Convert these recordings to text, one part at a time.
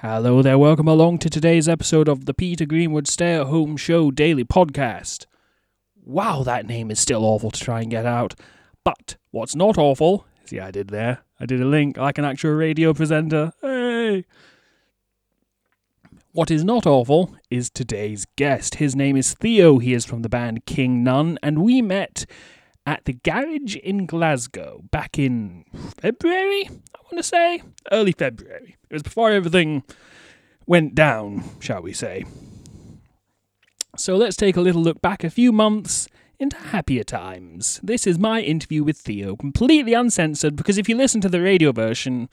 Hello there, welcome along to today's episode of the Peter Greenwood Stay at Home Show Daily Podcast. Wow, that name is still awful to try and get out. But what's not awful, see, I did there, I did a link like an actual radio presenter. Hey! What is not awful is today's guest. His name is Theo. He is from the band King Nun, and we met at the garage in Glasgow back in February, want to say. Early February. It was before everything went down, shall we say. So let's take a little look back a few months into happier times. This is my interview with Theo, completely uncensored, because if you listen to the radio version,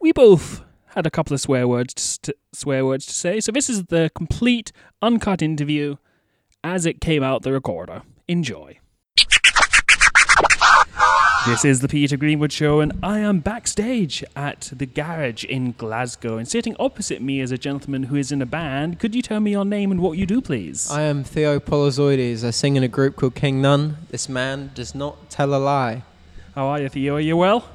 we both had a couple of swear words to swear words to say. So this is the complete uncut interview as it came out the recorder. Enjoy. This is the Peter Greenwood Show, and I am backstage at the garage in Glasgow. And sitting opposite me is a gentleman who is in a band. Could you tell me your name and what you do, please? I am Theo Polyzoides. I sing in a group called King Nun. This man does not tell a lie. How are you, Theo? Are you well?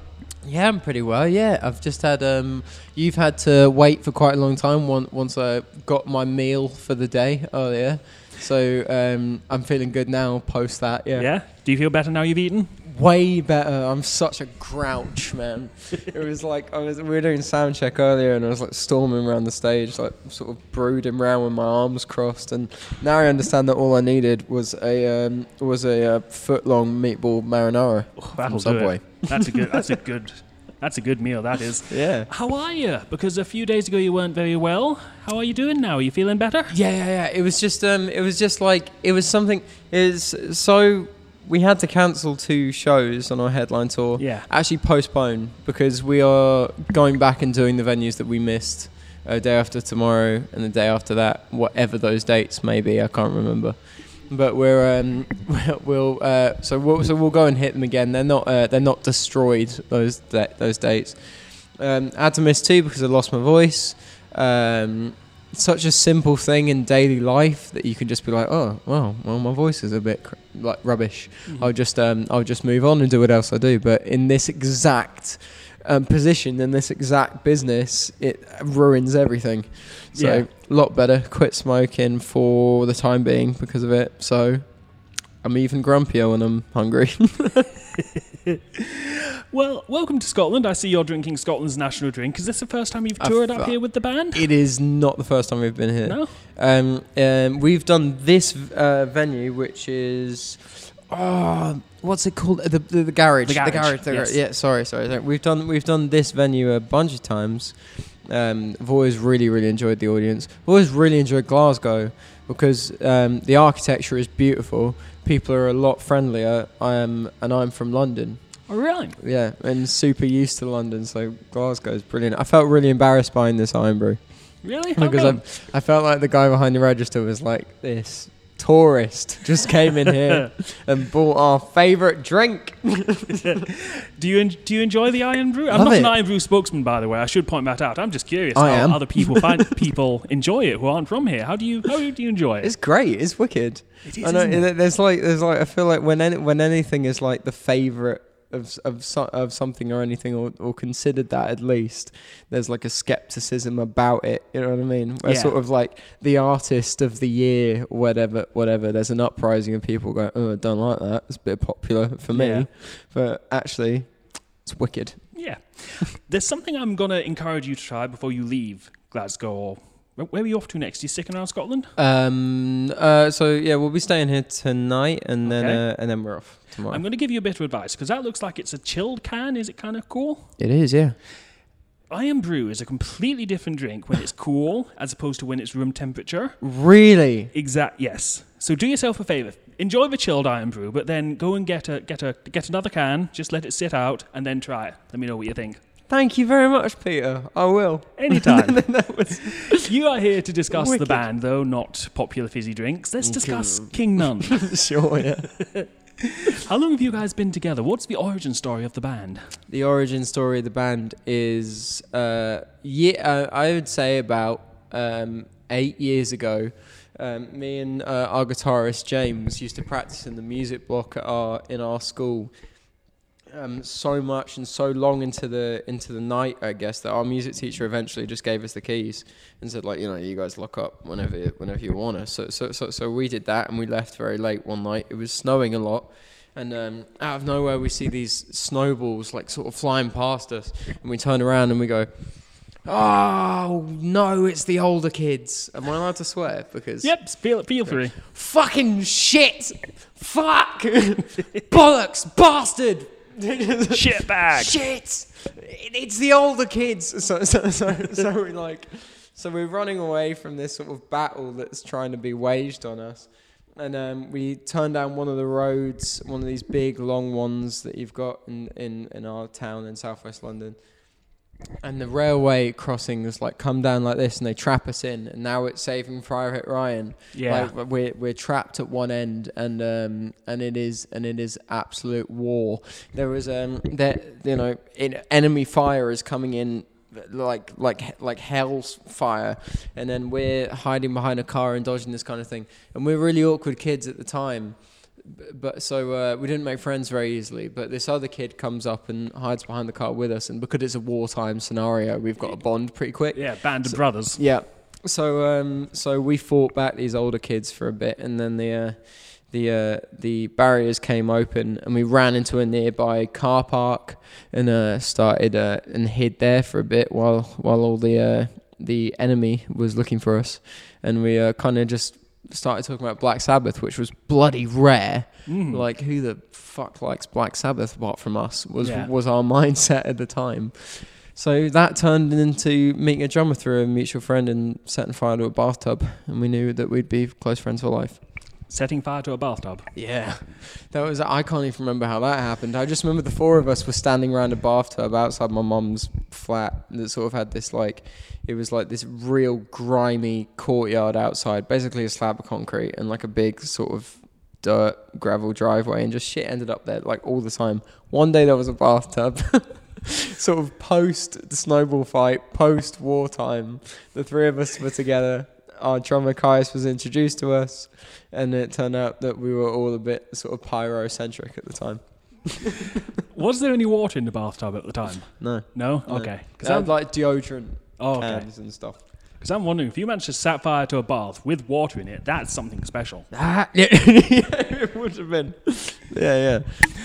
Yeah, I'm pretty well. Yeah, I've just had. Um, you've had to wait for quite a long time. Once I got my meal for the day earlier, so um, I'm feeling good now. Post that, yeah. Yeah? Do you feel better now you've eaten? Way better. I'm such a grouch, man. it was like I was. We were doing sound check earlier, and I was like storming around the stage, like sort of brooding around with my arms crossed. And now I understand that all I needed was a um, was a uh, foot long meatball marinara Oh, from Subway. That's a good. That's a good. That's a good meal. That is. Yeah. How are you? Because a few days ago you weren't very well. How are you doing now? Are you feeling better? Yeah, yeah, yeah. It was just, um, it was just like, it was something. Is so we had to cancel two shows on our headline tour. Yeah. Actually, postpone because we are going back and doing the venues that we missed. Uh, day after tomorrow and the day after that, whatever those dates may be, I can't remember. But we're um, we'll uh, so we'll so we'll go and hit them again. They're not uh, they're not destroyed those those dates. Um, I had to miss two because I lost my voice. Um, such a simple thing in daily life that you can just be like, oh, well, well, my voice is a bit cr- like rubbish. Mm-hmm. I'll just um, I'll just move on and do what else I do. But in this exact um, position, in this exact business, it ruins everything. So Yeah. a lot better. Quit smoking for the time being because of it. So I'm even grumpier when I'm hungry. Well, welcome to Scotland. I see you're drinking Scotland's national drink. Is this the first time you've I've- toured up here with the band? it is not the first time we've been here. No. Um, um, we've done this uh, venue, which is, oh, what's it called? The the, the garage. The garage, the yes. Yeah, sorry, sorry, sorry. We've done we've done this venue a bunch of times. Um, I've always really really enjoyed the audience. I've always really enjoyed Glasgow because um, the architecture is beautiful. People are a lot friendlier. I am, and I'm from London. Oh, really? Yeah, and super used to London, so Glasgow is brilliant. I felt really embarrassed buying this Irn Bru Really? How because come? I, I felt like the guy behind the register was like this tourist just came in here and bought our favourite drink. Do you en- do you enjoy the Irn Bru? I'm Love not an it. Irn Bru spokesman, by the way. I should point that out. I'm just curious I how am. other people find people enjoy it who aren't from here. How do you how do you enjoy it? It's great. It's wicked. It is, I know. it? There's like there's like I feel like when any, when anything is like the favourite of of of something or anything or, or considered that at least there's like a skepticism about it you know what i mean where Yeah. sort of like the artist of the year whatever whatever there's an uprising of people going oh i don't like that it's a bit popular for me Yeah. but actually it's wicked Yeah. There's something I'm going to encourage you to try before you leave Glasgow. Or where are you off to next? you sticking around Scotland? um uh so yeah we'll be staying here tonight and then Okay. uh, and then we're off tomorrow I'm going to give you a bit of advice because that looks like it's a chilled can. Is it kind of cool? it is yeah Irn Bru is a completely different drink when it's cool as opposed to when it's room temperature. really Exact. Yes. So do yourself a favor. Enjoy the chilled Irn Bru, but then go and get a get a get another can. Just let it sit out and then try it. Let me know what you think. Thank you very much peter i will Anytime. that was you are here to discuss the band, though, not popular fizzy drinks. Let's discuss King Nun. sure yeah How long have you guys been together? What's the origin story of the band? The origin story of the band is, uh, yeah, uh, I would say about um, eight years ago. Um, me and uh, our guitarist James used to practice in the music block at our in our school, um, so much and so long into the into the night, I guess, that our music teacher eventually just gave us the keys and said, like, you know, you guys lock up whenever whenever you want to. So so so so we did that, and we left very late one night. It was snowing a lot. And um, out of nowhere, we see these snowballs like sort of flying past us, and we turn around and we go, "Oh no, it's the older kids." Am I allowed to swear? Because Yep, feel feel free. fucking shit, fuck, bollocks, bastard, Shit bag. shit. It- It's the older kids. So so so so we like, so we're running away from this sort of battle that's trying to be waged on us, and um, we turn down one of the roads, one of these big long ones that you've got in in in our town in southwest London. And the railway crossings like come down like this, and they trap us in. And now it's Saving Private Ryan. Yeah. Like we're we're trapped at one end, and um and it is and it is absolute war. There was um that you know in, enemy fire is coming in like like like hell's fire, and then we're hiding behind a car and dodging this kind of thing. And we're really awkward kids at the time. But so uh, we didn't make friends very easily. But this other kid comes up and hides behind the car with us, and because it's a wartime scenario, we've got a bond pretty quick. yeah, band of brothers. Yeah. So um, so we fought back these older kids for a bit, and then the uh, the uh, the barriers came open, and we ran into a nearby car park and uh, started uh, and hid there for a bit while while all the uh, the enemy was looking for us, and we uh, kind of just started talking about Black Sabbath, which was bloody rare. Mm. Like who the fuck likes Black Sabbath apart from us was Yeah. was our mindset at the time. So that turned into meeting a drummer through a mutual friend and setting fire to a bathtub, and we knew that we'd be close friends for life. Setting fire to a bathtub. Yeah, that was. I can't even remember how that happened. I just remember the four of us were standing around a bathtub outside my mum's flat that sort of had this like, it was like this real grimy courtyard outside, basically a slab of concrete and like a big sort of dirt gravel driveway, and just shit ended up there like all the time. One day there was a bathtub. sort of post the snowball fight, post wartime, the three of us were together. Our drummer Caius was introduced to us, and it turned out that we were all a bit sort of pyrocentric at the time. Was there any water in the bathtub at the time? No, No. No. Okay. Because they I'm, had like deodorant oh, okay. cans and stuff. 'Cause I'm wondering if you managed to set fire to a bath with water in it, that's something special. Ah, yeah, it would have been. Yeah, yeah.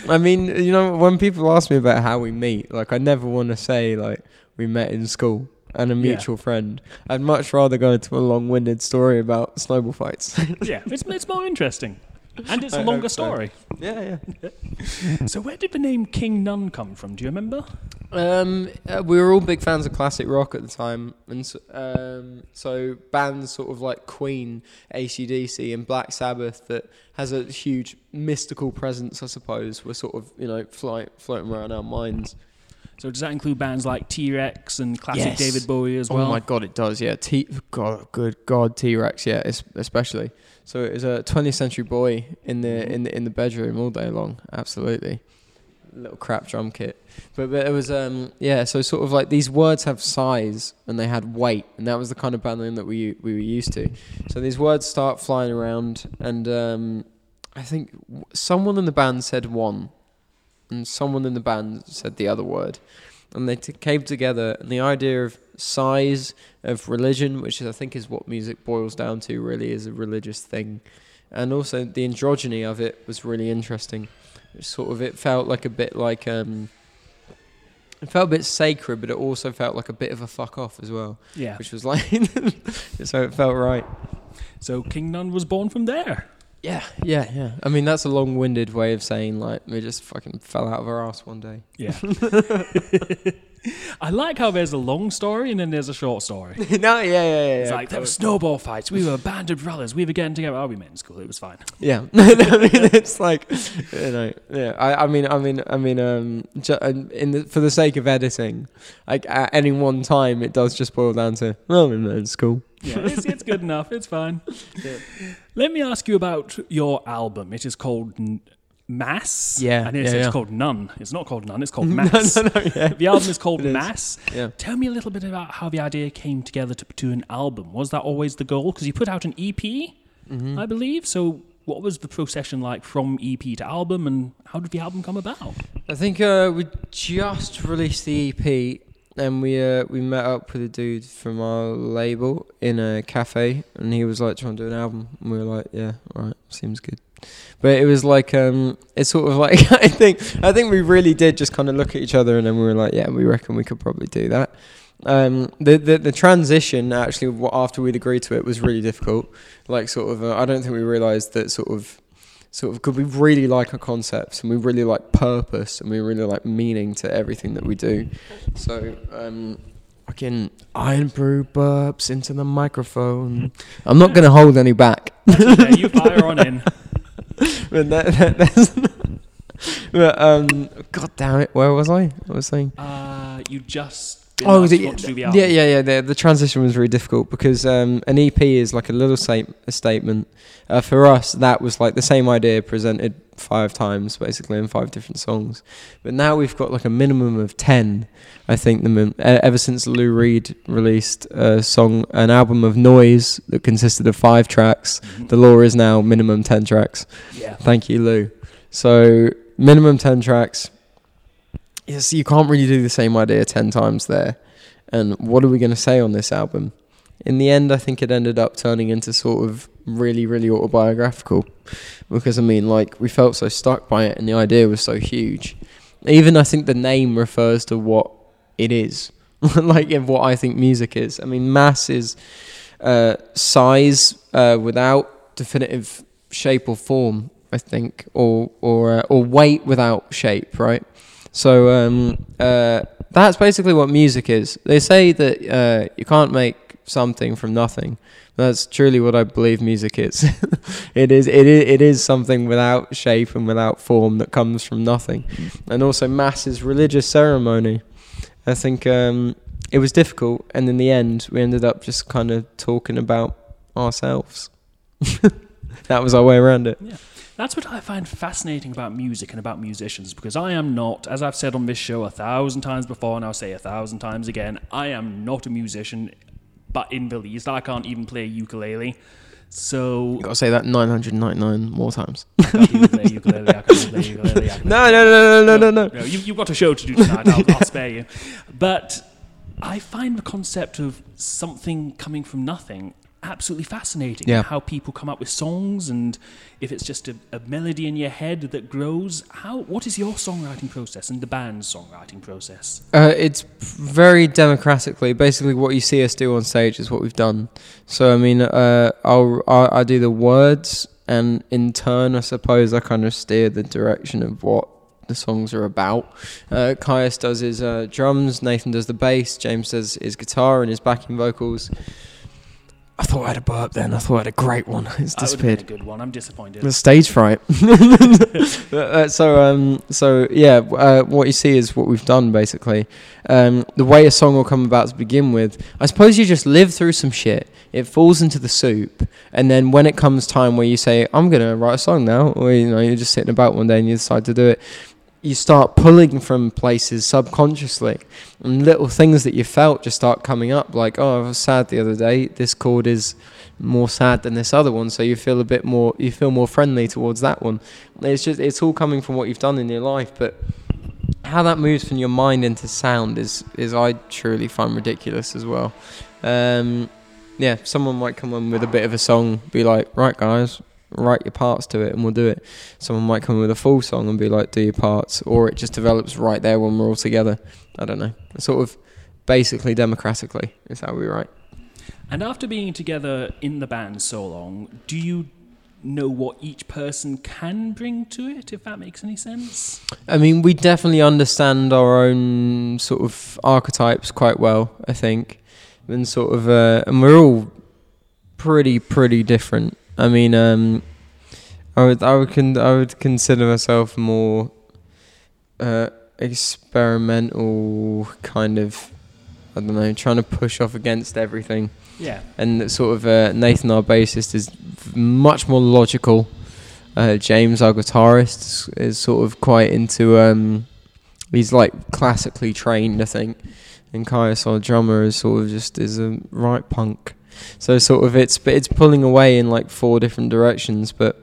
I mean, you know, when people ask me about how we meet, like, I never want to say like we met in school and a Yeah. mutual friend. I'd much rather go into a long-winded story about snowball fights. yeah, it's it's more interesting, and it's I a hope longer so. story. yeah, yeah. So where did the name King Nun come from? Do you remember? Um, uh, we were all big fans of classic rock at the time, and so, um, so bands sort of like Queen, ACDC, and Black Sabbath that has a huge mystical presence, I suppose, were sort of you know fly, floating around our minds. So does that include bands like T Rex and classic Yes. David Bowie as well? Oh my god, it does. Yeah, T. God, good God, T Rex. Yeah, es- especially. So it was a 20th century boy in the in the in the bedroom all day long. Absolutely, little crap drum kit. But, but it was um yeah. So sort of like these words have size and they had weight, and that was the kind of band name that we we were used to. So these words start flying around, and um, I think someone in the band said one, and someone in the band said the other word. And they t- came together and the idea of size of religion which i think is what music boils down to really is a religious thing. And also the androgyny of it was really interesting. It sort of it felt like a bit like um it felt a bit sacred but it also felt like a bit of a fuck off as well. Yeah. which was like so it felt right. So King Nun was born from there. Yeah yeah yeah i mean that's a long-winded way of saying like we just fucking fell out of our ass one day Yeah. I like how there's a long story and then there's a short story. no yeah yeah yeah It's yeah. like there were snowball fights. We were band of brothers. We were getting together. Oh, we met in school. It was fine. Yeah, I mean it's like, you know, yeah. I, I mean, I mean, I mean, um, ju- in the, for the sake of editing, like at any one time, it does just boil down to well, in in school. Yeah, it's, it's good enough. It's fine. Let me ask you about your album. It is called N- Mass. Yeah, and it's, yeah, it's yeah. called None. It's not called None. It's called Mass. no, no, yeah, The album is called It is. Mass. yeah. Tell me a little bit about how the idea came together to do an album. Was that always the goal? Because you put out an EP, Mm-hmm. I believe. So, what was the procession like from EP to album, and how did the album come about? I think uh, we just released the EP, and we uh, we met up with a dude from our label in a cafe, and he was like trying to do an album, and we were like, yeah, all right, seems good. But it was like um, it's sort of like I think I think we really did just kind of look at each other, and then we were like, yeah, we reckon we could probably do that. Um, the, the the transition actually after we'd agreed to it was really difficult. Like sort of, uh, I don't think we realised that sort of sort of because we really like our concepts and we really like purpose and we really like meaning to everything that we do. So, um, fucking Irn Bru burps into the microphone. I'm not gonna hold any back. okay, you fire on in. but that, that, but um, god damn it, where was I? I was saying. Uh, you just. Oh, the, what to do the yeah, yeah, yeah. The, the transition was really difficult because um, an EP is like a little sa- a statement. Uh, for us, that was like the same idea presented five times, basically, in five different songs. But now we've got like a minimum of ten. I think the min- ever since Lou Reed released a song, an album of noise that consisted of five tracks. Mhm. The law is now minimum ten tracks. Yeah. Thank you, Lou. So minimum ten tracks. Yes, you can't really do the same idea ten times there. And what are we going to say on this album? In the end, I think it ended up turning into sort of really, really autobiographical, because I mean, like we felt so stuck by it, and the idea was so huge. Even I think the name refers to what it is, like what I think music is. I mean, mass is uh, size uh, without definitive shape or form. I think, or or uh, or weight without shape, right? So um, uh, that's basically what music is. They say that uh, you can't make something from nothing. That's truly what I believe music is. it is it is it is something without shape and without form that comes from nothing. And also mass is religious ceremony. I think um, it was difficult, and in the end, we ended up just kind of talking about ourselves. that was our way around it. That's what I find fascinating about music and about musicians because I am not, as I've said on this show a thousand times before and I'll say a thousand times again, I am not a musician, but in the least, I can't even play ukulele. So, You gotta say that 999 more times. I can't even play ukulele, I can't play ukulele, I can No, no, no, no, no, no, no. you, you've got a show to do tonight. I'll, I'll spare you. But I find the concept of something coming from nothing absolutely fascinating. Yeah. How people come up with songs, and if it's just a, a melody in your head that grows. How? What is your songwriting process and the band's songwriting process? Uh, it's very democratically. Basically, what you see us do on stage is what we've done. So, I mean, uh, I'll, I'll I do the words, and in turn, I suppose I kind of steer the direction of what the songs are about. Uh, Caius does his uh, drums, Nathan does the bass, James does his guitar and his backing vocals. I thought I had a burp then. I thought I had a great one. It's disappeared. That would have been a good one. I'm disappointed. The stage fright. Uh, so um, so yeah, uh, what you see is what we've done basically. Um, the way a song will come about to begin with, I suppose you just live through some shit. It falls into the soup, and then when it comes time where you say, "I'm gonna write a song now," or you know, you're just sitting about one day and you decide to do it. You start pulling from places subconsciously, and little things that you felt just start coming up. Like, oh, I was sad the other day. This chord is more sad than this other one, so you feel a bit more. You feel more friendly towards that one. It's just it's all coming from what you've done in your life, but how that moves from your mind into sound is is I truly find ridiculous as well. Um, yeah, someone might come in with a bit of a song, be like, right guys, write your parts to it, and we'll do it. Someone might come in with a full song and be like, do your parts, or it just develops right there when we're all together. I don't know. Sort of basically democratically is how we write. And after being together in the band so long, do you know what each person can bring to it? If that makes any sense. I mean, we definitely understand our own sort of archetypes quite well, I think, and sort of, uh, and we're all pretty, pretty different. I mean, um, I would, I would, con- I would consider myself more uh, experimental, kind of. I don't know, trying to push off against everything Yeah. and that sort of uh, Nathan, our bassist, is much more logical. Uh, James, our guitarist, is, is sort of quite into. Um, he's like classically trained, I think, and Caius, our drummer, is sort of just is a right punk. So sort of it's but it's pulling away in like four different directions, but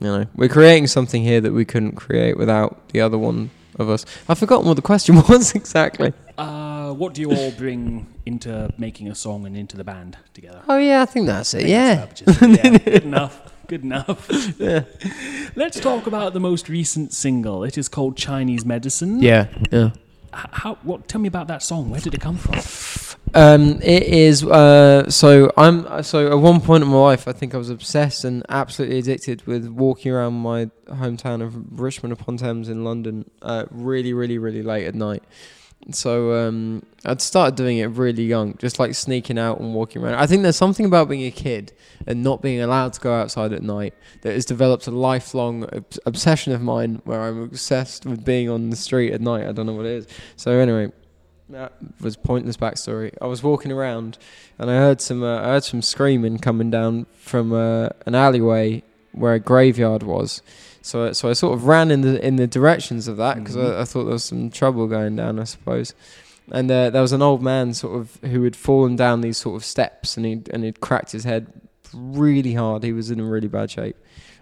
you know we're creating something here that we couldn't create without the other one of us. I've forgotten what the question was exactly. Uh, what do you all bring into making a song and into the band together? Oh yeah, I think that's I it. think Yeah. that's yeah. Good enough. Good enough. Yeah. Let's talk about the most recent single. It is called Chinese Medicine. Yeah. Yeah. How? What? Tell me about that song. Where did it come from? Um, it is. Uh, so I'm. So at one point in my life, I think I was obsessed and absolutely addicted with walking around my hometown of Richmond upon Thames in London, uh, really, really, really late at night. So um, I'd started doing it really young, just like sneaking out and walking around. I think there's something about being a kid and not being allowed to go outside at night that has developed a lifelong obs- obsession of mine, where I'm obsessed with being on the street at night. I don't know what it is. So anyway, that was pointless backstory. I was walking around and I heard some uh, I heard some screaming coming down from uh, an alleyway where a graveyard was. So so I sort of ran in the in the directions of that because Mhm. I, I thought there was some trouble going down, I suppose. And uh, there was an old man sort of who had fallen down these sort of steps and he and he'd cracked his head really hard. He was in really bad shape.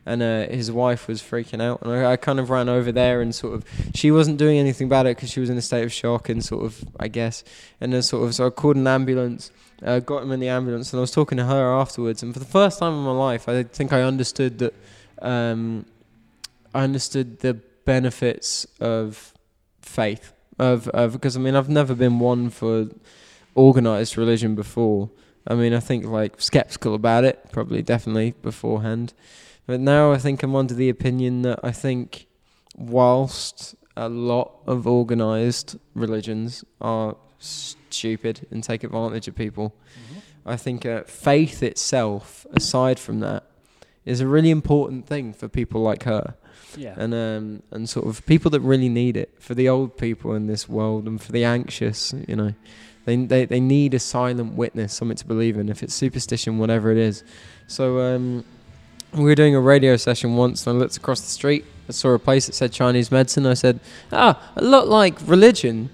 And uh, his wife was freaking out, and I, I kind of ran over there and sort of she wasn't doing anything about it because she was in a state of shock and sort of I guess and then sort of so I called an ambulance, uh, got him in the ambulance, and I was talking to her afterwards. And for the first time in my life, I think I understood that um, I understood the benefits of faith of, of because I mean I've never been one for organized religion before. I mean I think like skeptical about it probably definitely beforehand, but now I think I'm under the opinion that I think whilst a lot of organized religions are stupid and take advantage of people. I think uh, faith itself, aside from that, is a really important thing for people like her, Yeah. and um, and sort of people that really need it for the old people in this world and for the anxious. You know, they they they need a silent witness, something to believe in. If it's superstition, whatever it is. So um, we were doing a radio session once, and I looked across the street. I saw a place that said Chinese medicine. I said, ah, a lot like religion.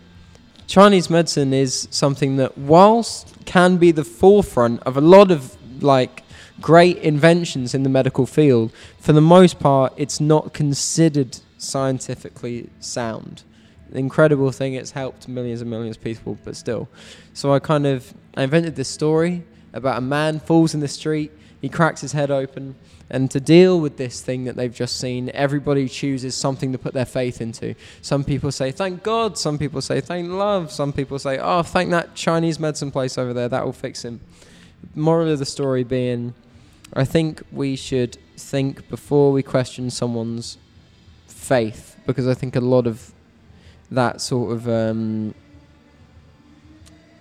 Chinese medicine is something that, whilst can be the forefront of a lot of like great inventions in the medical field, for the most part, it's not considered scientifically sound. Incredible thing, it's helped millions and millions of people, but still. So I kind of I invented this story about a man falls in the street, he cracks his head open, and to deal with this thing that they've just seen, everybody chooses something to put their faith into. Some people say, thank God. Some people say, thank love. Some people say, oh, thank that Chinese medicine place over there. That will fix him. Moral of the story being, I think we should think before we question someone's faith, because I think a lot of that sort of, um,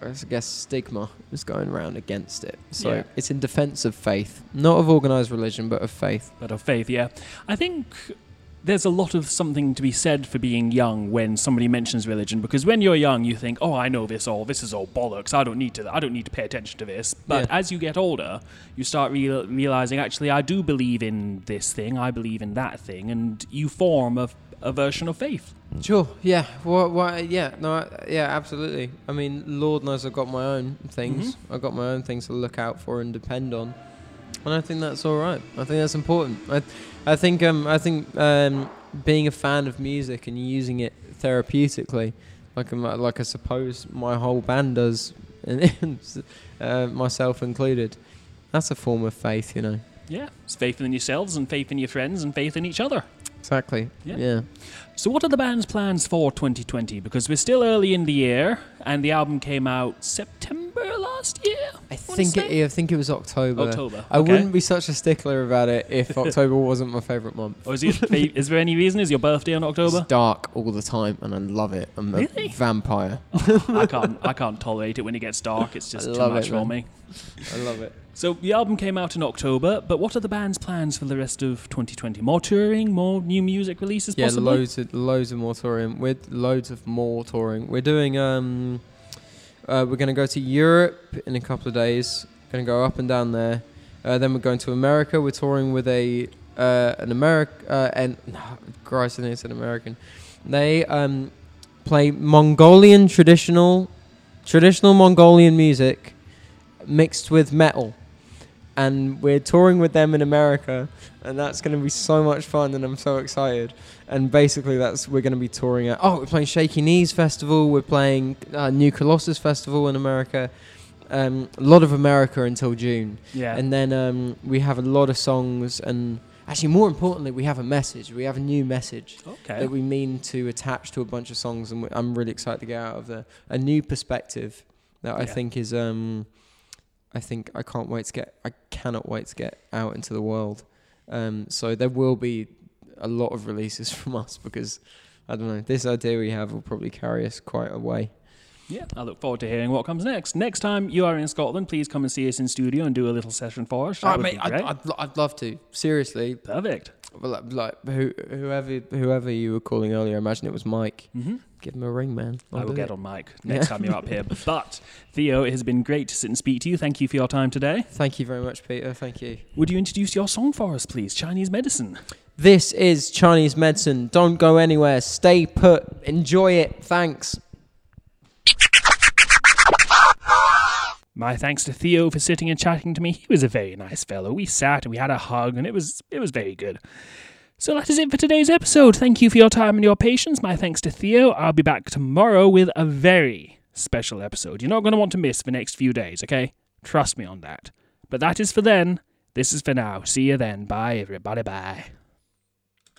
I guess, stigma is going around against it. So Yeah. it's in defense of faith, not of organized religion, but of faith. But of faith, yeah. I think there's a lot of something to be said for being young when somebody mentions religion because when you're young you think oh i know this all this is all bollocks i don't need to i don't need to pay attention to this but Yeah. as you get older you start real, realizing actually i do believe in this thing i believe in that thing and you form a, a version of faith Sure. Yeah. What? What? Yeah. No. I, yeah. Absolutely. I mean, Lord knows I've got my own things. I've got my own things to look out for and depend on, and I think that's all right. I think that's important. I, I think. Um. I think. Um. Being a fan of music and using it therapeutically, like um, like I suppose my whole band does, and uh, myself included, that's a form of faith, you know. yeah it's faith in yourselves and faith in your friends and faith in each other Exactly. Yeah. yeah. So, what are the band's plans for 2020? Because we're still early in the year, and the album came out September last year. I think it. I think it was October. October. I okay. wouldn't be such a stickler about it if October wasn't my favourite month. Or is, it, is there any reason? Is your birthday in October? It's dark all the time, and I love it. I'm Really? a vampire. I can't. I can't tolerate it when it gets dark. It's just too much it, for man. me. I love it. So the album came out in October, but what are the band's plans for the rest of 2020? More touring, more new music releases, Yeah, possibly. loads of loads of more touring. With loads of more touring. We're doing. Um, uh, we're gonna go to Europe in a couple of days. Gonna go up and down there. Uh, then we're going to America. We're touring with a uh, an Americ uh, and Christ, I think it's an American. They um, play Mongolian traditional traditional Mongolian music mixed with metal. And we're touring with them in America, and that's going to be so much fun, and I'm so excited. And basically, that's we're going to be touring at. Oh, we're playing Shaky Knees Festival. We're playing uh, New Colossus Festival in America. Um, a lot of America until June, Yeah. and then um, we have a lot of songs, and actually, more importantly, we have a message. We have a new message okay. that we mean to attach to a bunch of songs, and I'm really excited to get out of there a new perspective that I think is um, I think I can't wait to get I cannot wait to get out into the world. Um, so there will be a lot of releases from us because I don't know this idea we have will probably carry us quite a way. Yeah, I look forward to hearing what comes next. Next time you are in Scotland, please come and see us in studio and do a little session for us. That Oh, mate, I'd. I'd, I'd love to seriously. Perfect. Well, Like, who, whoever whoever you were calling earlier, I imagine it was Mike. hmm Give him a ring, man. I I'll get it. on mic next time you're up here. But Theo, it has been great to sit and speak to you. Thank you for your time today. Thank you very much, Peter. Thank you. Would you introduce your song for us, please? Chinese medicine. This is Chinese medicine. Don't go anywhere. Stay put. Enjoy it. Thanks. My thanks to Theo for sitting and chatting to me. He was a very nice fellow. We sat and we had a hug, and it was it was very good. So that is it for today's episode. Thank you for your time and your patience. My thanks to Theo. I'll be back tomorrow with a very special episode. You're not going to want to miss the next few days, okay? Trust me on that. But that is for then. This is for now. See you then. Bye, everybody. Bye.